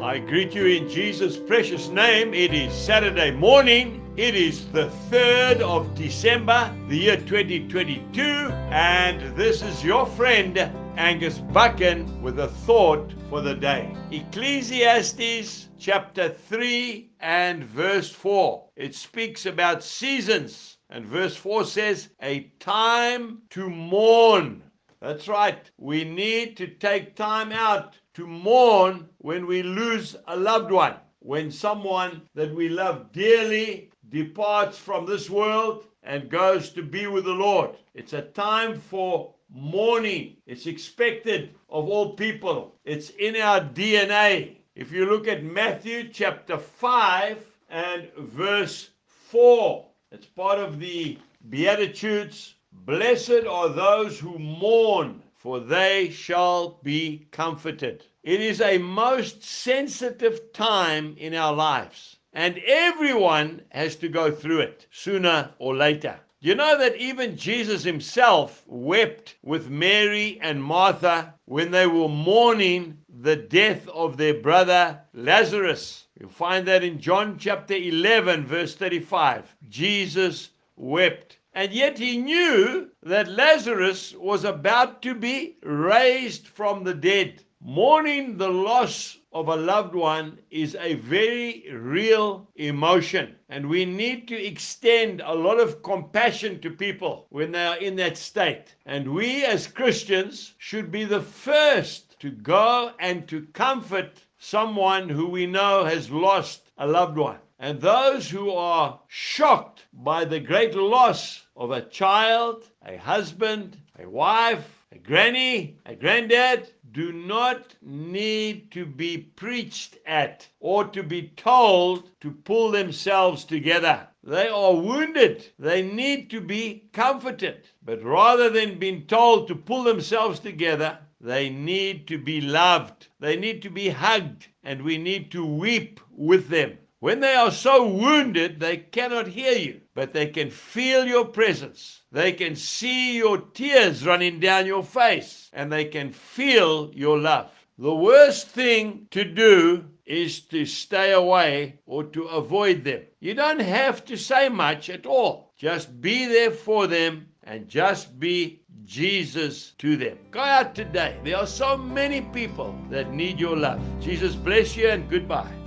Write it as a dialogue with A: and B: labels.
A: I greet you in Jesus' precious name. It is Saturday morning. It is the 3rd of December, the year 2022, and this is your friend Angus Buchan with a thought for the day. Ecclesiastes chapter 3 and verse 4. It speaks about seasons, and verse 4 says, A time to mourn. That's right. We need to take time out to mourn when we lose a loved one, when someone that we love dearly departs from this world and goes to be with the Lord. It's a time for mourning. It's expected of all people, it's in our DNA. If you look at Matthew chapter 5 and verse 4, it's part of the Beatitudes. Blessed are those who mourn for they shall be comforted. It is a most sensitive time in our lives, and everyone has to go through it sooner or later. You know that even Jesus himself wept with Mary and Martha when they were mourning the death of their brother Lazarus. You find that in John chapter 11, verse 35. Jesus wept. And yet he knew that Lazarus was about to be raised from the dead. Mourning the loss of a loved one is a very real emotion. And we need to extend a lot of compassion to people when they are in that state. And we as Christians should be the first to go and to comfort someone who we know has lost a loved one. And those who are shocked by the great loss of a child, a husband, a wife, a granny, a granddad, do not need to be preached at or to be told to pull themselves together. They are wounded. They need to be comforted. But rather than being told to pull themselves together, they need to be loved. They need to be hugged. And we need to weep with them. When they are so wounded, they cannot hear you, but they can feel your presence. They can see your tears running down your face, and they can feel your love. The worst thing to do is to stay away or to avoid them. You don't have to say much at all. Just be there for them and just be Jesus to them. Go out today. There are so many people that need your love. Jesus bless you and goodbye.